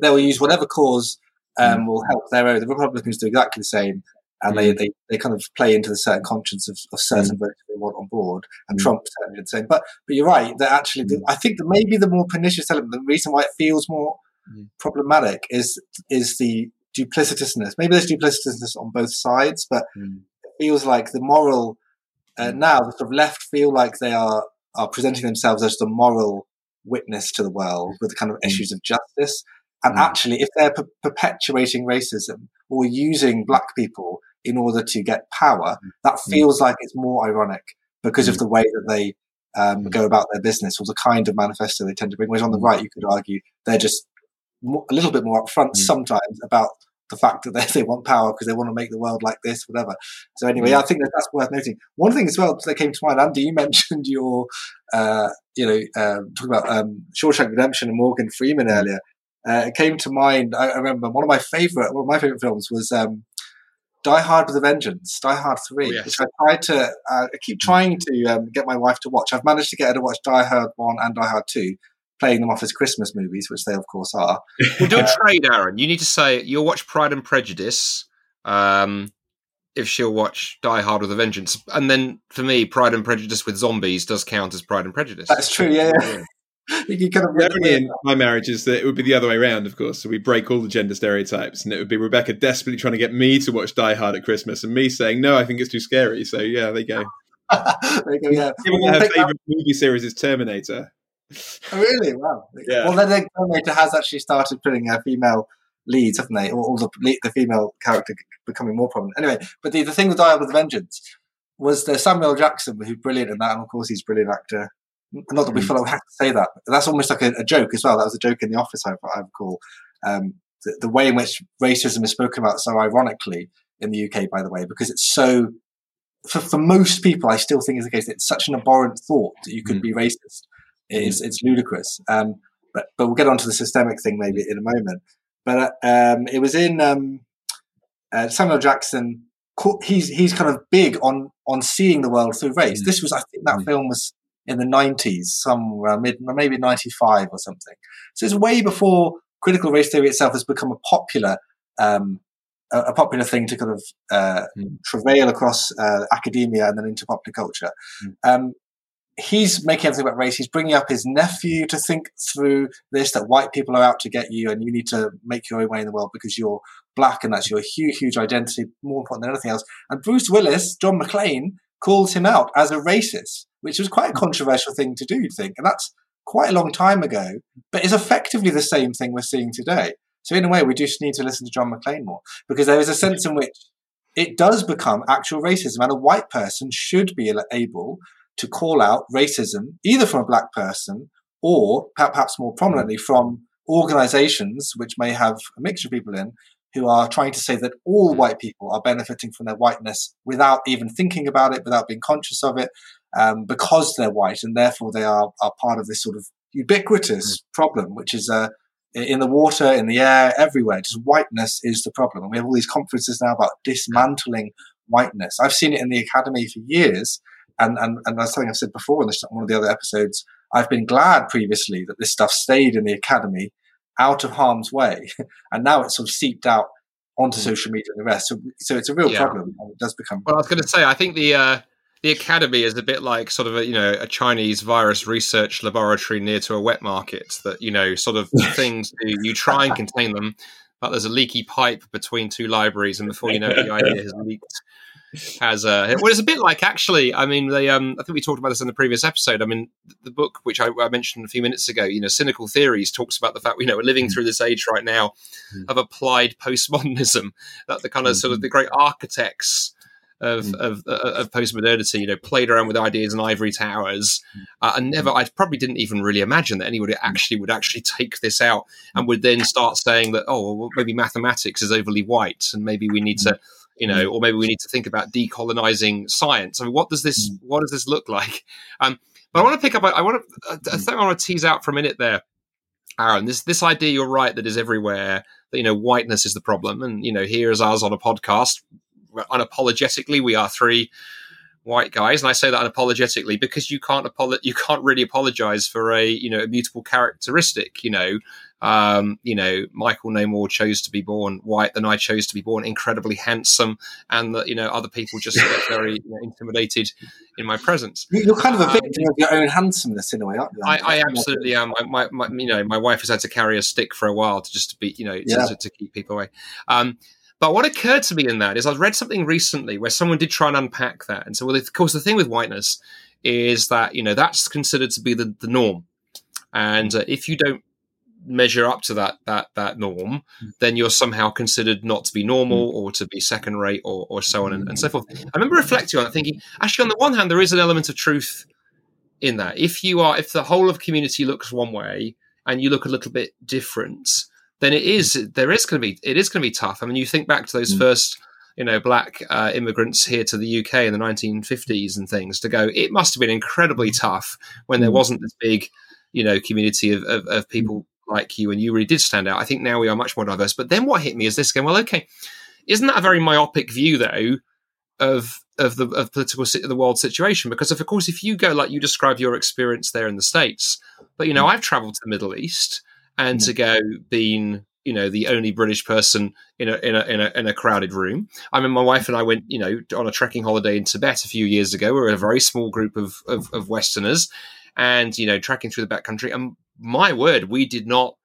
they, will use whatever cause um, will help their own. The Republicans do exactly the same, and they, Mm. they, they kind of play into the certain conscience of, of certain voters they want on board. And Mm. Trump certainly did the same. But but you're right that actually, the, I think that maybe the more pernicious element, the reason why it feels more Mm. problematic, is is the duplicitousness. Maybe there's duplicitousness on both sides, but Mm. feels like the moral uh, now the sort of left feel like they are are presenting themselves as the moral witness to the world with the kind of Mm. issues of justice. And Mm. actually, if they're per- perpetuating racism or using black people in order to get power, that Mm. feels like it's more ironic because of the way that they um, go about their business or the kind of manifesto they tend to bring. Whereas on the right, you could argue they're just a little bit more upfront Mm. sometimes about the fact that they, they want power because they want to make the world like this, whatever. So anyway, Mm. I think that that's worth noting. One thing as well that came to mind, Andy, you mentioned your, uh, you know, um, talking about um, Shawshank Redemption and Morgan Freeman Mm. earlier. Uh, it came to mind. I, I remember one of my favorite, one of my favorite films was um, Die Hard with a Vengeance, Die Hard Three, Oh, yes. which I tried to. Uh, I keep trying to um, get my wife to watch. I've managed to get her to watch Die Hard One and Die Hard Two, playing them off as Christmas movies, which they of course are. We'll do a trade, Aaron. You need to say you'll watch Pride and Prejudice. Um, if she'll watch Die Hard with a Vengeance, and then for me, Pride and Prejudice with zombies does count as Pride and Prejudice. That's true. Yeah, yeah. you kind of The irony in my marriage is that it would be the other way around, of course. So we break all the gender stereotypes, and it would be Rebecca desperately trying to get me to watch Die Hard at Christmas, and me saying, no, I think it's too scary. So yeah, there you go. there you go. Yeah. Given Well, her pick that- favourite movie series is Terminator. Oh, really? Wow. Yeah. Well, then the Terminator has actually started putting uh, female leads, haven't they? Or, or the, the female character becoming more prominent. Anyway, but the, the thing with Die with Vengeance was the Samuel Jackson, who's brilliant in that, and of course he's a brilliant actor. Not that we Mm. feel like we have to say that, that's almost like a, a joke as well. That was a joke in The Office, I, I recall. Um, the, the way in which racism is spoken about so ironically in the UK, by the way, because it's so, for, for most people, I still think is the case. It's such an abhorrent thought that you could Mm. be racist. It's, it's ludicrous. Um, but, but we'll get onto the systemic thing maybe in a moment. But uh, um, it was in um, uh, Samuel Jackson. He's he's kind of big on on seeing the world through race. Mm. This was, I think, that Mm. film was in the nineties, somewhere mid maybe ninety five or something. So it's way before critical race theory itself has become a popular um, a, a popular thing to kind of uh, Mm. travail across uh, academia and then into popular culture. Mm. Um, he's making everything about race. He's bringing up his nephew to think through this that white people are out to get you and you need to make your own way in the world because you're black and that's your huge, huge identity, more important than anything else. And Bruce Willis, John McClane, calls him out as a racist, which was quite a controversial thing to do, you'd think. And that's quite a long time ago, but it's effectively the same thing we're seeing today. So in a way, we just need to listen to John McClane more because there is a sense in which it does become actual racism, and a white person should be able to call out racism either from a black person or perhaps more prominently from organizations which may have a mixture of people in who are trying to say that all white people are benefiting from their whiteness without even thinking about it, without being conscious of it, um, because they're white, and therefore they are, are part of this sort of ubiquitous problem, which is uh, in the water, in the air, everywhere. Just whiteness is the problem. And we have all these conferences now about dismantling whiteness. I've seen it in the academy for years. And, and, and that's something I've said before in this, one of the other episodes. I've been glad previously that this stuff stayed in the academy out of harm's way. And now it's sort of seeped out onto Mm. social media and the rest. So, so it's a real Yeah. problem. It does become. Well, I was going to say, I think the uh, the academy is a bit like sort of a you know a Chinese virus research laboratory near to a wet market. That you know sort of things do, you try and contain them, but there's a leaky pipe between two libraries, and before you know it, the idea has leaked. Has uh, well, it's a bit like actually. I mean, they um, I think we talked about this in the previous episode. I mean, the book which I, I mentioned a few minutes ago, you know, cynical theories talks about the fact you know we're living through this age right now Mm. of applied postmodernism. That the kind of sort of the great architects of, Mm. of, of, of postmodernity, you know, played around with ideas in ivory towers, uh, and never, I probably didn't even really imagine that anybody actually would actually take this out and would then start saying that, oh, well, maybe mathematics is overly white, and maybe we need to, you know, or maybe we need to think about decolonizing science. I mean, what does this, hmm. what does this look like? Um, but I want to pick up, I want to, I uh, hmm. think I want to tease out for a minute there. Aaron, this this idea you're right that is everywhere that you know whiteness is the problem, and you know here is ours on a podcast unapologetically we are three white guys, and I say that unapologetically because you can't apolo- you can't really apologize for a you know immutable characteristic. You know, um, you know Michael no more chose to be born white than I chose to be born incredibly handsome, and that you know other people just get very you know, intimidated in my presence. You- You're kind of a victim of your own handsomeness in a way, aren't you? I, I absolutely am. My, my, my, you know, my wife has had to carry a stick for a while to just to be, you know, to, Yeah. to, to keep people away. Um, But what occurred to me in that is I read something recently where someone did try and unpack that. And so, well, of course, the thing with whiteness is that, you know, that's considered to be the, the norm. And uh, if you don't measure up to that that that norm, hmm. then you're somehow considered not to be normal hmm. or to be second rate or, or so on and, and so forth. Hmm. I remember reflecting on it, thinking, actually, on the one hand, there is an element of truth in that. If you are, if the whole of community looks one way and you look a little bit different, then it is there is going to be it is going to be tough. I mean, you think back to those Mm. first you know black uh, immigrants here to the UK in the 1950s and things to go. It must have been incredibly tough when there wasn't this big you know community of, of, of people like you and you really did stand out. I think now we are much more diverse. But then what hit me is this going, well, okay, isn't that a very myopic view though of of the of political the world situation? Because if, of course, if you go like you describe your experience there in the states, but you know, mm. I've travelled to the Middle East and mm. to go being you know the only British person in a in a in a, in a crowded room. I mean, my wife and I went you know on a trekking holiday in Tibet a few years ago. We were a very small group of of, of Westerners, and you know trekking through the backcountry. And my word, we did not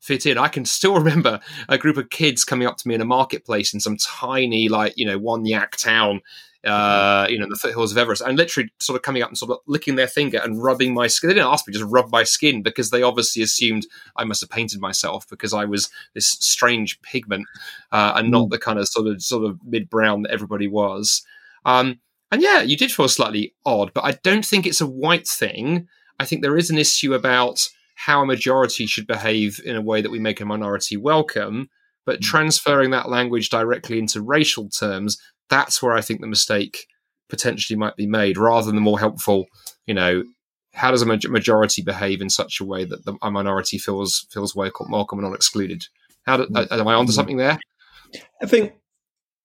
fit in. I can still remember a group of kids coming up to me in a marketplace in some tiny, like, you know, one yak town, uh, you know, in the foothills of Everest, and literally sort of coming up and sort of licking their finger and rubbing my skin. They didn't ask me, just rub my skin because they obviously assumed I must have painted myself because I was this strange pigment uh, and not the kind of sort of sort of mid brown that everybody was. Um, and yeah, you did feel slightly odd, but I don't think it's a white thing. I think there is an issue about how a majority should behave in a way that we make a minority welcome, but transferring that language directly into racial terms, that's where I think the mistake potentially might be made, rather than the more helpful, you know, how does a majority behave in such a way that the, a minority feels feels welcome, welcome and not excluded? How do, uh, am I onto something there? I think,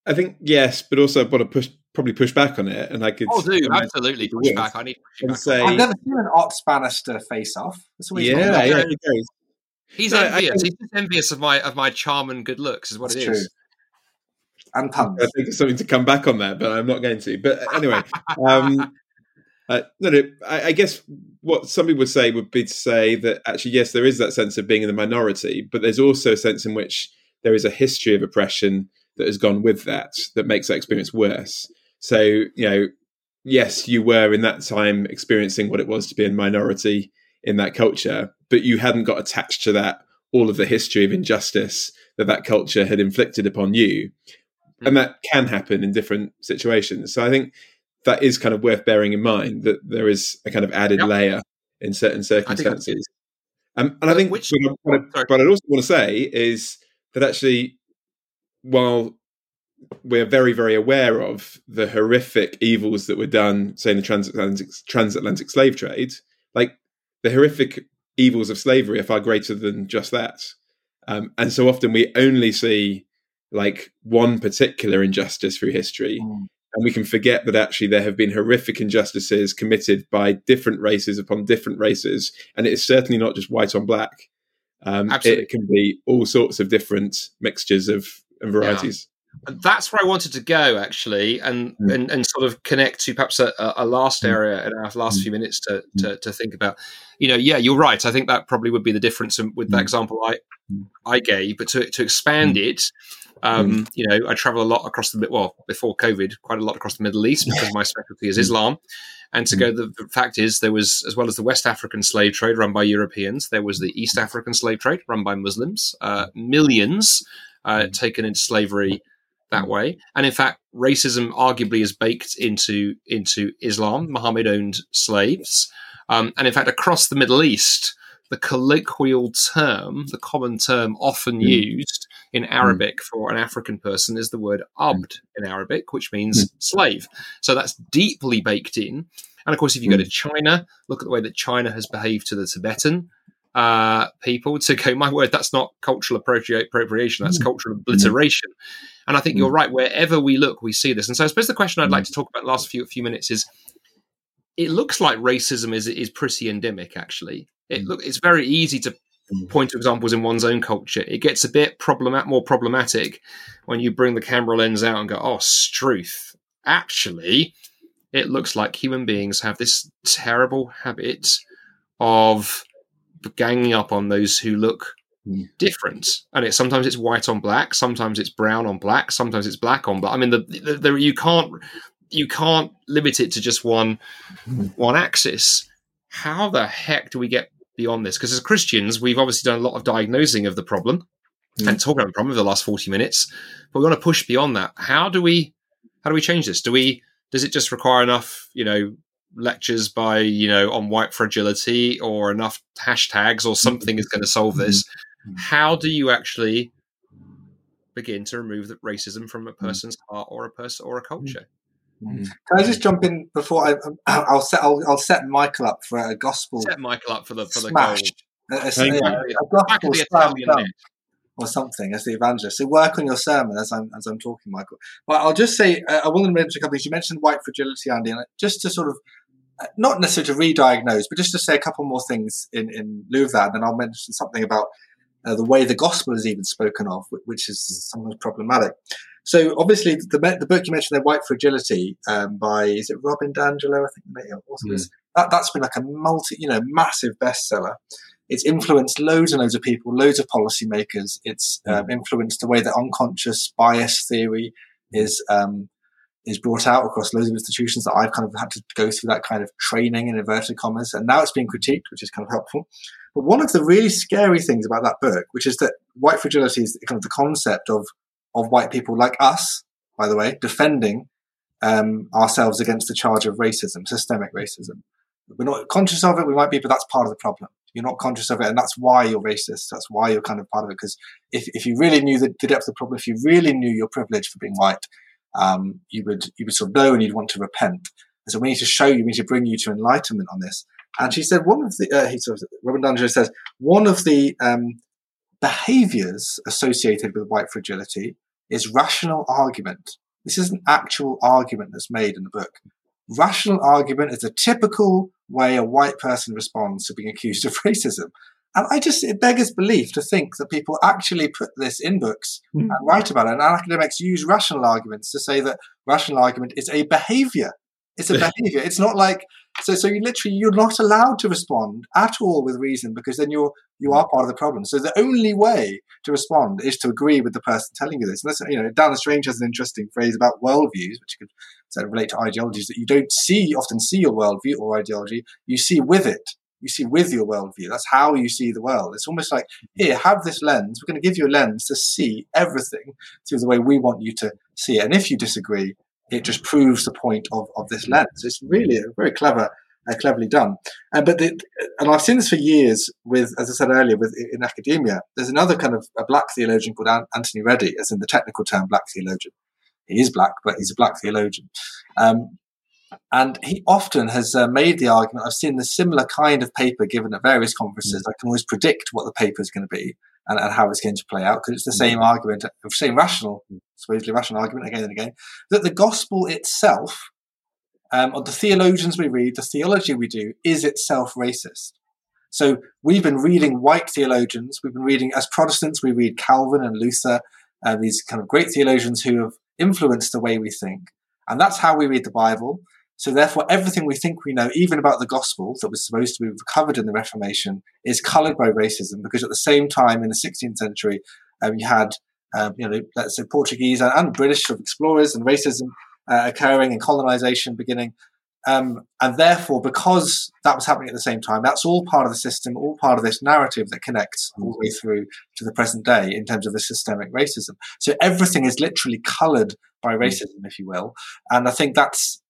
I think yes, but also I want to push probably push back on it, and I could Oh, do absolutely push Yes. back. I need to push and back. say, I've never seen an Ots Bannister face off. Yeah, been- yeah, he goes. He's No, envious. think- He's just envious of my of my charm and good looks, is what That's it true. is. And puns. I think it's something to come back on that, but I'm not going to. But anyway, um, uh, no, no. I, I guess what some people would say would be to say that actually, yes, there is that sense of being in the minority, but there's also a sense in which there is a history of oppression that has gone with that that makes that experience worse. So, you know, yes, you were in that time experiencing what it was to be a minority in that culture, but you hadn't got attached to that all of the history of injustice that that culture had inflicted upon you and that can happen in different situations. So I think that is kind of worth bearing in mind that there is a kind of added Yep. layer in certain circumstances. Um, and I think Which- what, I, what, I, sorry. what I'd also want to say is that actually, while we're very, very aware of the horrific evils that were done, say, in the transatlantic, transatlantic slave trade, like the horrific evils of slavery are far greater than just that. Um, and so often we only see like one particular injustice through history. Mm. And we can forget that actually there have been horrific injustices committed by different races upon different races. And it is certainly not just white on black. Um, Absolutely. it can be all sorts of different mixtures of and varieties. That's where I wanted to go actually, and Mm. and, and sort of connect to perhaps a, a last Mm. area in our last Mm. few minutes to, to to think about. You know, yeah, you're right. I think that probably would be the difference with that Mm. example I Mm. I gave, but to to expand it. Um, You know, I travel a lot across the well before COVID, quite a lot across the Middle East because my specialty is Mm. Islam. And to go, the, the fact is, there was as well as the West African slave trade run by Europeans, there was the East African slave trade run by Muslims. Uh, millions uh, taken into slavery that mm. way. And in fact, racism arguably is baked into into Islam. Muhammad owned slaves, um, and in fact, across the Middle East, the colloquial term, the common term often Mm. used in mm. Arabic for an African person is the word abd mm. in Arabic, which means slave. So that's deeply baked in. And of course, if you go to China, look at the way that China has behaved to the Tibetan uh, people to go, my word, that's not cultural appropria- appropriation, that's cultural obliteration. And I think you're mm. right. Wherever we look, we see this. And so I suppose the question I'd like mm. to talk about the last few few minutes is it looks like racism is is pretty endemic, actually. It mm. look it's very easy to point to examples in one's own culture. It gets a bit problemat more problematic when you bring the camera lens out and go, oh, struth. Actually, it looks like human beings have this terrible habit of ganging up on those who look mm. Different, and it's sometimes it's white on black, sometimes it's brown on black, sometimes it's black on black. I mean, the, the, the you can't you can't limit it to just one one axis. How the heck do we get beyond this? Because as Christians, we've obviously done a lot of diagnosing of the problem mm. and talking about the problem for the last forty minutes, but we want to push beyond that. How do we how do we change this? Do we does it just require enough, you know, lectures by, you know, on white fragility or enough hashtags or something is going to solve this? Mm-hmm. How do you actually begin to remove the racism from a mm. person's heart or a person or a culture? Mm-hmm. Can I just jump in before I? I'll set. I'll, I'll set Michael up for a gospel. Set Michael up for the for the goal. A, a, a, a gospel slam or something as the evangelist. So work on your sermon as I'm as I'm talking, Michael. But I'll just say uh, I will mention a couple of things. You mentioned white fragility, Andy, and just to sort of uh, not necessarily to re-diagnose, but just to say a couple more things in in lieu of that. And then I'll mention something about uh, the way the gospel is even spoken of, which is sometimes problematic. So obviously, the the book you mentioned, there, White Fragility, um, by is it Robin DiAngelo? I think the author mm. That that's been like a multi, you know, massive bestseller. It's influenced loads and loads of people, loads of policymakers. It's hmm. um, influenced the way that unconscious bias theory is um, is brought out across loads of institutions that I've kind of had to go through that kind of training in inverted commas, and now it's being critiqued, which is kind of helpful. But one of the really scary things about that book, which is that white fragility is kind of the concept of of white people like us, by the way, defending um, ourselves against the charge of racism, systemic racism. We're not conscious of it. We might be, but that's part of the problem. You're not conscious of it, and that's why you're racist. That's why you're kind of part of it. Because if, if you really knew the, the, depth of the problem, if you really knew your privilege for being white, um, you would you would sort of know and you'd want to repent. And so we need to show you, we need to bring you to enlightenment on this. And she said one of the uh, he sort of, Robin says one of the um, behaviors associated with white fragility is rational argument. This is an actual argument that's made in the book. Rational argument is a typical way a white person responds to being accused of racism. And I just, it beggars belief to think that people actually put this in books mm. and write about it. And academics use rational arguments to say that rational argument is a behavior. It's a behavior. It's not like so. So you literally you're not allowed to respond at all with reason because then you're you are part of the problem. So the only way to respond is to agree with the person telling you this. And that's you know Dan Strange has an interesting phrase about worldviews, which could sort of relate to ideologies that you don't see often see your worldview or ideology. You see with it. You see with your worldview. That's how you see the world. It's almost like here, have this lens. We're going to give you a lens to see everything through the way we want you to see it. And if you disagree, it just proves the point of, of this lens. It's really very clever, uh, cleverly done. Uh, but the, and I've seen this for years with, as I said earlier, with in academia. There's another kind of a black theologian called Anthony Reddie, as in the technical term black theologian. He is black, but he's a black theologian. Um, and he often has uh, made the argument. I've seen the similar kind of paper given at various conferences. Mm. I can always predict what the paper is going to be and, and how it's going to play out because it's the same mm. argument, the same rational, supposedly rational argument again and again, that the gospel itself, um, or the theologians we read, the theology we do, is itself racist. So we've been reading white theologians. We've been reading, as Protestants, we read Calvin and Luther, uh, these kind of great theologians who have influenced the way we think. And that's how we read the Bible. So therefore, everything we think we know, even about the gospel that was supposed to be recovered in the Reformation, is coloured by racism. Because at the same time, in the 16th century, um, you had, um, you know, let's say Portuguese and, and British explorers and racism uh, occurring and colonization beginning. Um, and therefore, because that was happening at the same time, that's all part of the system, all part of this narrative that connects all the way through to the present day in terms of the systemic racism. So everything is literally coloured by racism, if you will. And I think that's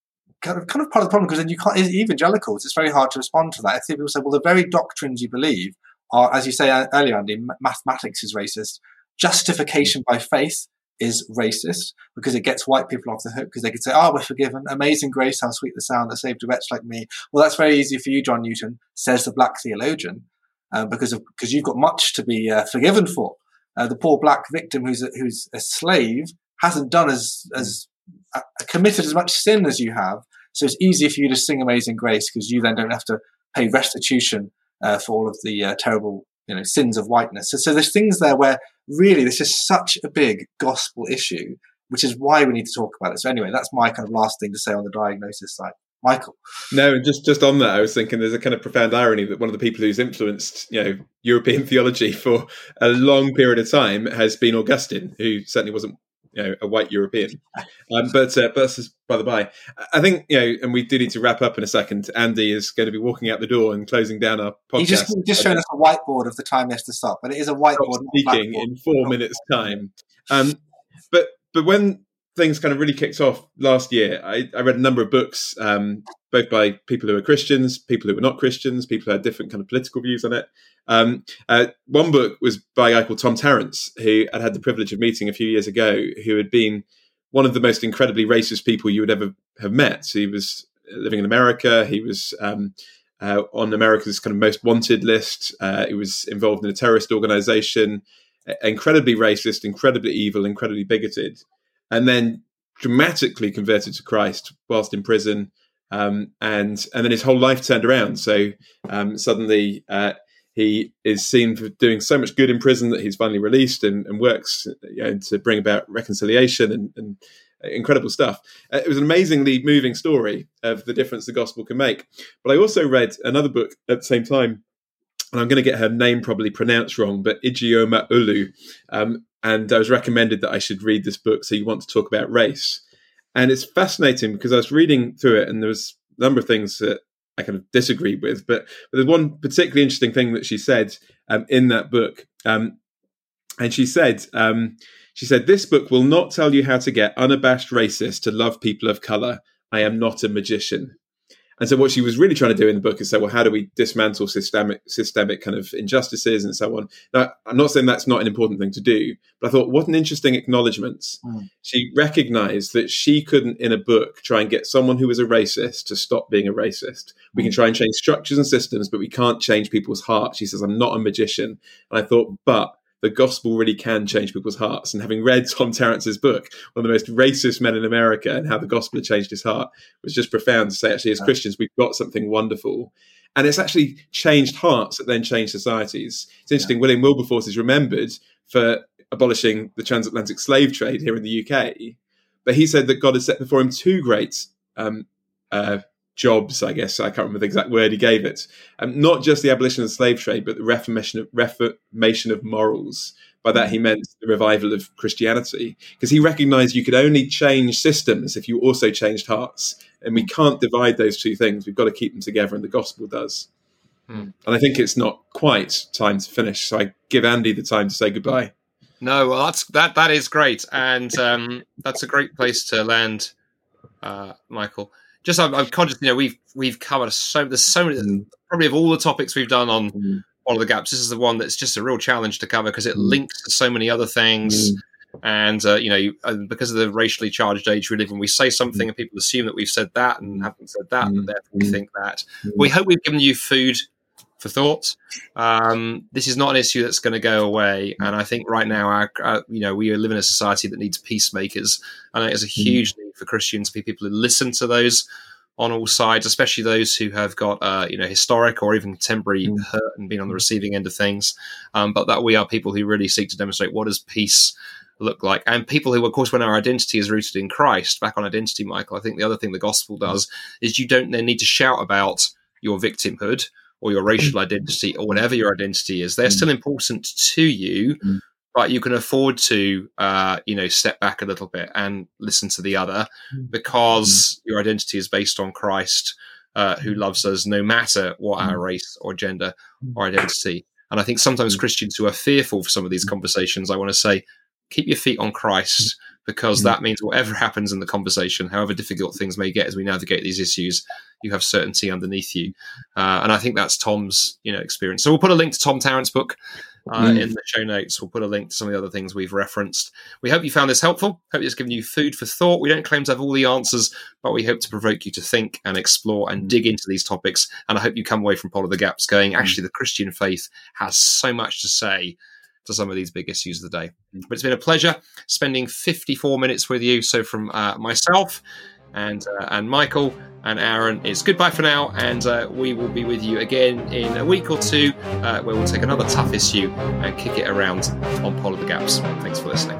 kind of, kind of part of the problem because then you can't, evangelicals, it's very hard to respond to that. If people say, well, the very doctrines you believe are, as you say earlier, Andy, mathematics is racist, justification by faith is racist because it gets white people off the hook because they could say, oh, we're forgiven, amazing grace, how sweet the sound that saved a wretch like me. Well, that's very easy for you, John Newton, says the black theologian, uh, because of because you've got much to be uh, forgiven for. Uh, the poor black victim who's a, who's a slave hasn't done as as uh, committed as much sin as you have, so it's easy for you to sing Amazing Grace because you then don't have to pay restitution uh, for all of the uh, terrible you know sins of whiteness. So, so there's things there where really this is such a big gospel issue, which is why we need to talk about it. So anyway, that's my kind of last thing to say on the diagnosis side. Michael. No, and just just on that, I was thinking there's a kind of profound irony that one of the people who's influenced you know European theology for a long period of time has been Augustine, who certainly wasn't you know a white European. Um, but uh, but by the by, I think you know, and we do need to wrap up in a second. Andy is going to be walking out the door and closing down our podcast. He just just showing us a whiteboard of the time he has to stop, but it is a whiteboard. Speaking in four minutes' time. Um, but but when things kind of really kicked off last year, I, I read a number of books, um, both by people who are Christians, people who were not Christians, people who had different kind of political views on it. Um, uh, one book was by a guy called Tom Tarrants, who I'd had the privilege of meeting a few years ago, who had been one of the most incredibly racist people you would ever have met. So he was living in America. He was um, uh, on America's kind of most wanted list. Uh, he was involved in a terrorist organization, incredibly racist, incredibly evil, incredibly bigoted and then dramatically converted to Christ whilst in prison. Um, and and then his whole life turned around. So um, suddenly uh, he is seen for doing so much good in prison that he's finally released and, and works you know, to bring about reconciliation and, and incredible stuff. Uh, it was an amazingly moving story of the difference the gospel can make. But I also read another book at the same time and I'm going to get her name probably pronounced wrong, but Ijeoma Oluo. Um, and I was recommended that I should read this book. So you want to talk about race, and it's fascinating because I was reading through it, and there was a number of things that I kind of disagreed with, but, but there's one particularly interesting thing that she said um, in that book, um, and she said. Um, she said, This book will not tell you how to get unabashed racist to love people of color. I am not a magician. And so what she was really trying to do in the book is say, well, how do we dismantle systemic systemic kind of injustices and so on? Now, I'm not saying that's not an important thing to do, but I thought, what an interesting acknowledgement. Mm. She recognized that she couldn't, in a book, try and get someone who was a racist to stop being a racist. We can hmm. try and change structures and systems, but we can't change people's hearts. She says, I'm not a magician. And I thought, but the gospel really can change people's hearts. And having read Tom Tarrants's book, one of the most racist men in America, and how the gospel had changed his heart, was just profound to say, actually, as Christians, we've got something wonderful. And it's actually changed hearts that then change societies. It's interesting, yeah. William Wilberforce is remembered for abolishing the transatlantic slave trade here in the UK. But he said that God had set before him two great um, uh, jobs, I guess I can't remember the exact word he gave it. Um, not just the abolition of the slave trade, but the reformation of, reformation of morals. By that he meant the revival of Christianity, because he recognized you could only change systems if you also changed hearts, and we can't divide those two things. We've got to keep them together, and the gospel does. Hmm. And I think it's not quite time to finish, so I give Andy the time to say goodbye. No, well, that's that. That is great, and um, that's a great place to land, uh, Michael just I'm, I'm, conscious. You know, we've we've covered so there's so many mm. probably of all the topics we've done on mm. all of the gaps. This is the one that's just a real challenge to cover because it mm. links to so many other things. Mm. And uh, you know, you, uh, because of the racially charged age we live in, we say something mm. and people assume that we've said that and mm. haven't said that, and therefore we think that. We hope we've given you food for thought. Um, this is not an issue that's going to go away, and I think right now, our, uh, you know, we live in a society that needs peacemakers, and there's a mm. huge need for Christians to be people who listen to those on all sides, especially those who have got uh, you know historic or even contemporary mm. hurt and been on the receiving end of things. Um, but that we are people who really seek to demonstrate what does peace look like, and people who, of course, when our identity is rooted in Christ. Back on identity, Michael. I think the other thing the gospel does is you don't then need to shout about your victimhood or your racial mm. identity or whatever your identity is, they're mm. still important to you, mm. but you can afford to, uh, you know, step back a little bit and listen to the other because your identity is based on Christ, uh, who loves us no matter what our race or gender or identity. And I think sometimes Christians who are fearful for some of these conversations, I want to say, keep your feet on Christ because mm. that means whatever happens in the conversation, however difficult things may get as we navigate these issues, you have certainty underneath you. Uh, and I think that's Tom's you know experience. So we'll put a link to Tom Tarrants' book uh, mm. in the show notes. We'll put a link to some of the other things we've referenced. We hope you found this helpful. Hope it's given you food for thought. We don't claim to have all the answers, but we hope to provoke you to think and explore and dig into these topics. And I hope you come away from Polar the Gaps going, mm. actually, the Christian faith has so much to say to some of these big issues of the day. Mm. But it's been a pleasure spending 54 minutes with you. So from uh, myself and uh, and Michael and Aaron, it's goodbye for now, and uh, we will be with you again in a week or two, uh, where we'll take another tough issue and kick it around on Polar the Gaps. Thanks for listening.